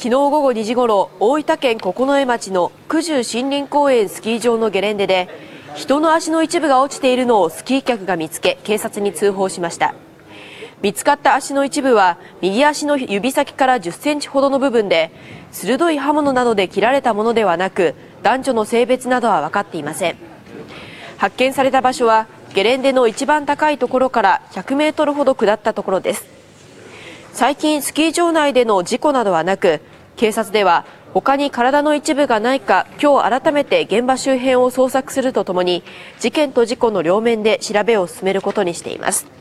昨日午後2時ごろ大分県九重町の九十森林公園スキー場のゲレンデで人の足の一部が落ちているのをスキー客が見つけ警察に通報しました。見つかった足の一部は右足の指先から10センチほどの部分で鋭い刃物などで切られたものではなく男女の性別などは分かっていません。発見された場所はゲレンデの一番高いところから100メートルほど下ったところです。最近スキー場内での事故などはなく警察では他に体の一部がないか今日改めて現場周辺を捜索するとともに事件と事故の両面で調べを進めることにしています。